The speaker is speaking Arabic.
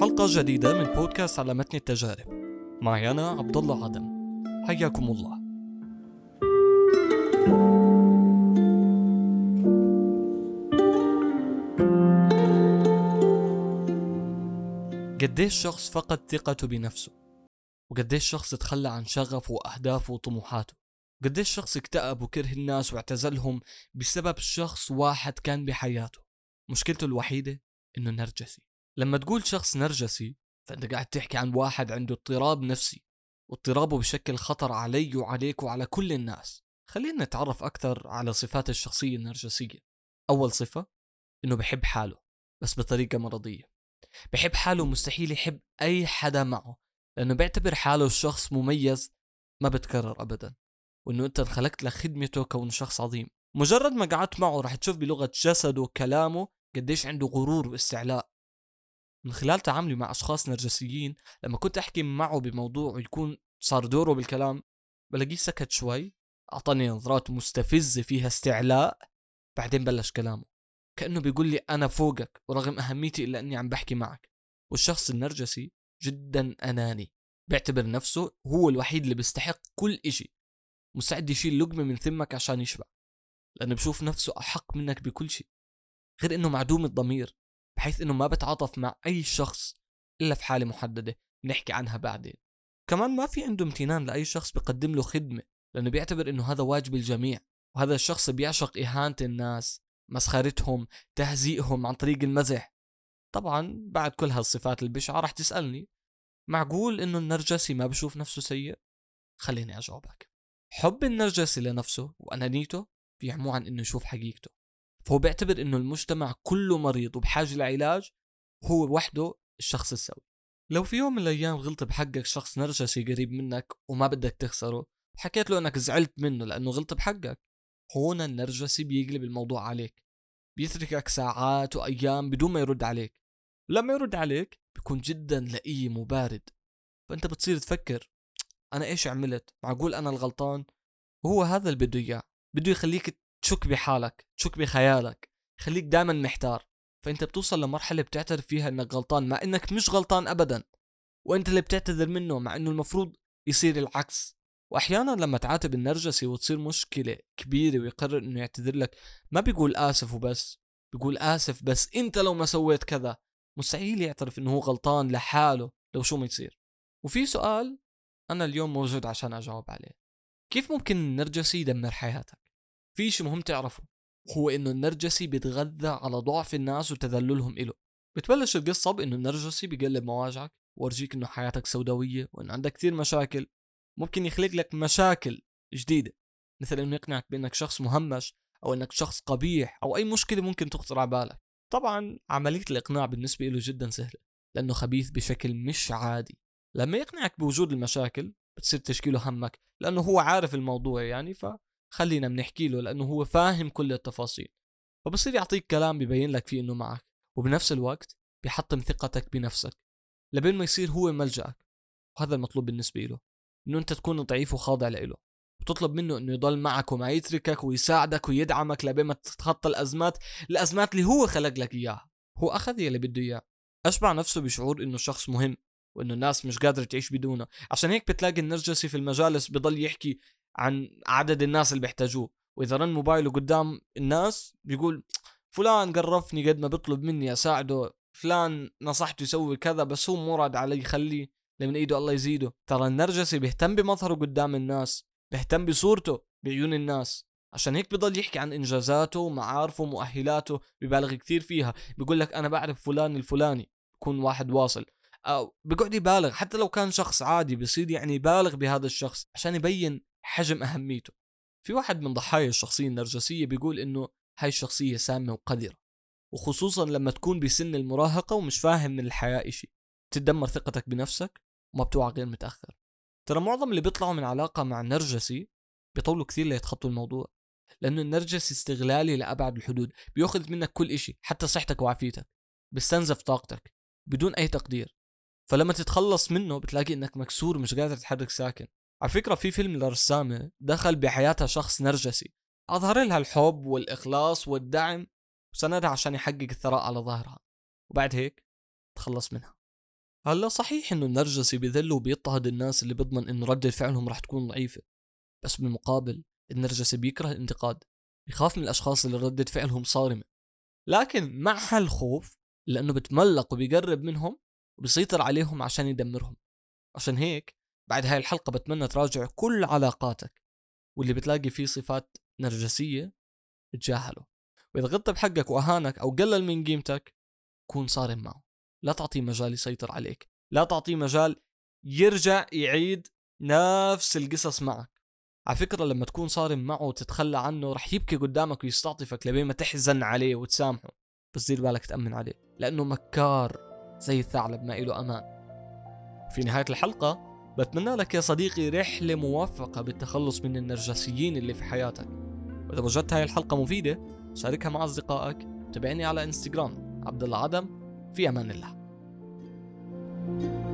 حلقة جديدة من بودكاست على متن التجارب. معي أنا عبد الله عدم. حياكم الله. قديش شخص فقد ثقته بنفسه؟ وقديش شخص تخلى عن شغفه وأهدافه وطموحاته؟ قديش شخص اكتئب وكره الناس واعتزلهم بسبب شخص واحد كان بحياته؟ مشكلته الوحيدة إنه نرجسي. لما تقول شخص نرجسي فأنت قاعد تحكي عن واحد عنده اضطراب نفسي واضطرابه بشكل خطر علي وعليك وعلى كل الناس. خلينا نتعرف أكثر على صفات الشخصية النرجسية. أول صفة إنه بحب حاله بس بطريقة مرضية. بحب حاله مستحيل يحب أي حدا معه لأنه بيعتبر حاله الشخص مميز ما بتكرر أبدا. وإنه أنت انخلقت لخدمته كونه شخص عظيم. مجرد ما قعدت معه راح تشوف بلغة جسده وكلامه قديش عنده غرور واستعلاء. من خلال تعاملي مع أشخاص نرجسيين لما كنت أحكي معه بموضوع ويكون صار دوره بالكلام بلاقيه سكت شوي أعطاني نظرات مستفزة فيها استعلاء بعدين بلش كلامه. كأنه بيقول لي أنا فوقك ورغم أهميتي إلا أني عم بحكي معك. والشخص النرجسي جدا أناني بيعتبر نفسه هو الوحيد اللي بيستحق كل إشي. مستعد يشيل لقمة من ثمك عشان يشبع لأنه بشوف نفسه أحق منك بكل شيء غير إنه معدوم الضمير. بحيث إنه ما بتعاطف مع أي شخص إلا في حالة محددة بنحكي عنها بعدين. كمان ما في عنده امتنان لأي شخص بيقدم له خدمة لأنه بيعتبر إنه هذا واجب الجميع وهذا الشخص بيعشق إهانة الناس مسخرتهم تهزيئهم عن طريق المزح. طبعا بعد كل هالصفات البشعة رح تسألني معقول إنه النرجسي ما بشوف نفسه سيء؟ خليني أجاوبك. حب النرجسي لنفسه وأنانيته بيعموه عن إنه يشوف حقيقته. فهو بيعتبر إنه المجتمع كله مريض وبحاجة لعلاج هو وحده الشخص السوي. لو في يوم من الأيام غلط بحقك شخص نرجسي قريب منك وما بدك تخسره حكيت له إنك زعلت منه لأنه غلط بحقك. هون النرجسي بيقلب الموضوع عليك. بيتركك ساعات وأيام بدون ما يرد عليك. لما يرد عليك بيكون جدا لئيم وبارد فأنت بتصير تفكر أنا إيش عملت؟ معقول أنا الغلطان؟ وهو هذا اللي بده إياه. بده يخليك تشك بحالك تشك بخيالك يخليك دائما محتار. فأنت بتوصل لمرحلة بتعترف فيها إنك غلطان مع إنك مش غلطان ابدا. وأنت اللي بتعتذر منه مع إنه المفروض يصير العكس. واحيانا لما تعاتب النرجسي وتصير مشكلة كبيرة ويقرر إنه يعتذر لك ما بيقول آسف وبس بيقول آسف بس أنت لو ما سويت كذا. مستحيل يعترف إنه هو غلطان لحاله لو شو ما يصير. وفي سؤال أنا اليوم موجود عشان أجاوب عليه. كيف ممكن النرجسي يدمر حياتك؟ في شيء مهم تعرفه هو إنه النرجسي بيتغذى على ضعف الناس وتذللهم إله. بتبلش القصة بانه النرجسي بيقلب مواجعك وورجيك إنه حياتك سوداوية وانه عندك كثير مشاكل. ممكن يخلق لك مشاكل جديدة مثل إنه يقنعك بإنك شخص مهمش أو إنك شخص قبيح أو أي مشكلة ممكن تخطر على بالك. طبعا عملية الإقناع بالنسبة له جدا سهلة لأنه خبيث بشكل مش عادي. لما يقنعك بوجود المشاكل بتصير تشكيله همك لأنه هو عارف الموضوع يعني فخلينا بنحكي له لأنه هو فاهم كل التفاصيل. فبصير يعطيك كلام بيبين لك فيه إنه معك وبنفس الوقت بيحطم ثقتك بنفسك لبين ما يصير هو ملجأك. وهذا المطلوب بالنسبة له إنه أنت تكون ضعيف وخاضع له وتطلب منه إنه يضل معك وما يتركك ويساعدك ويدعمك لبين ما تتخطى الأزمات الأزمات اللي هو خلق لك إياها. هو أخذ يلي بده اياه أشبع نفسه بشعور إنه شخص مهم وإنه الناس مش قادرة تعيش بدونه. عشان هيك بتلاقي النرجسي في المجالس بضل يحكي عن عدد الناس اللي بيحتاجوه. وإذا رن موبايله قدام الناس بيقول فلان قرفني قد ما بيطلب مني أساعده فلان نصحته يسوي كذا بس هو مو راد علي خليه لمن إيده الله يزيده. ترى النرجسي بيهتم بمظهره قدام الناس بيهتم بصورته بعيون الناس. عشان هيك بضل يحكي عن إنجازاته ومعارفه ومؤهلاته ببالغ كثير فيها. بيقول لك أنا بعرف فلان الفلاني بكون واحد واصل. أو بيقعد يبالغ حتى لو كان شخص عادي بصير يعني يبالغ بهذا الشخص. عشان يبين حجم أهميته. في واحد من ضحايا الشخصية النرجسية بيقول إنه هاي الشخصية سامة وقذرة وخصوصا لما تكون بسن المراهقة ومش فاهم من الحياة إشي. تدمر ثقتك بنفسك وما بتوعى غير متأخر. ترى معظم اللي بيطلعوا من علاقة مع نرجسي بيطولوا كثير ليتخطوا الموضوع لأنه النرجسي استغلالي لأبعد الحدود بيأخذ منك كل إشي حتى صحتك وعافيتك بيستنزف طاقتك بدون أي تقدير. فلما تتخلص منه بتلاقي إنك مكسور مش قادر تتحرك ساكن. على فكرة في فيلم لرسامة دخل بحياتها شخص نرجسي. أظهر لها الحب والإخلاص والدعم وسندها عشان يحقق الثراء على ظهرها. وبعد هيك تخلص منها. هلا صحيح إنه النرجسي بذل وبيضطهد الناس اللي بيضمن إنه ردة فعلهم رح تكون ضعيفة. بس بالمقابل النرجسي بيكره الانتقاد. بيخاف من الأشخاص اللي ردة فعلهم صارمة. لكن مع هالخوف لأنه بتملق وبيقرب منهم وبيسيطر عليهم عشان يدمرهم. عشان هيك بعد هاي الحلقة بتمنى تراجع كل علاقاتك واللي بتلاقي فيه صفات نرجسية تجاهله. وإذا غضب بحقك وأهانك أو قلل من قيمتك كون صارم معه. لا تعطيه مجال يسيطر عليك. لا تعطيه مجال يرجع يعيد نفس القصص معك. على فكرة لما تكون صارم معه وتتخلى عنه رح يبكي قدامك ويستعطفك لبين ما تحزن عليه وتسامحه. بس دير بالك تأمن عليه. لأنه مكار زي الثعلب ما إله أمان. في نهاية الحلقة بتمنى لك يا صديقي رحلة موفقة بالتخلص من النرجسيين اللي في حياتك. وإذا وجدت هاي الحلقة مفيدة شاركها مع أصدقائك. تابعني على إنستغرام عبد العدم في أمان الله. thank you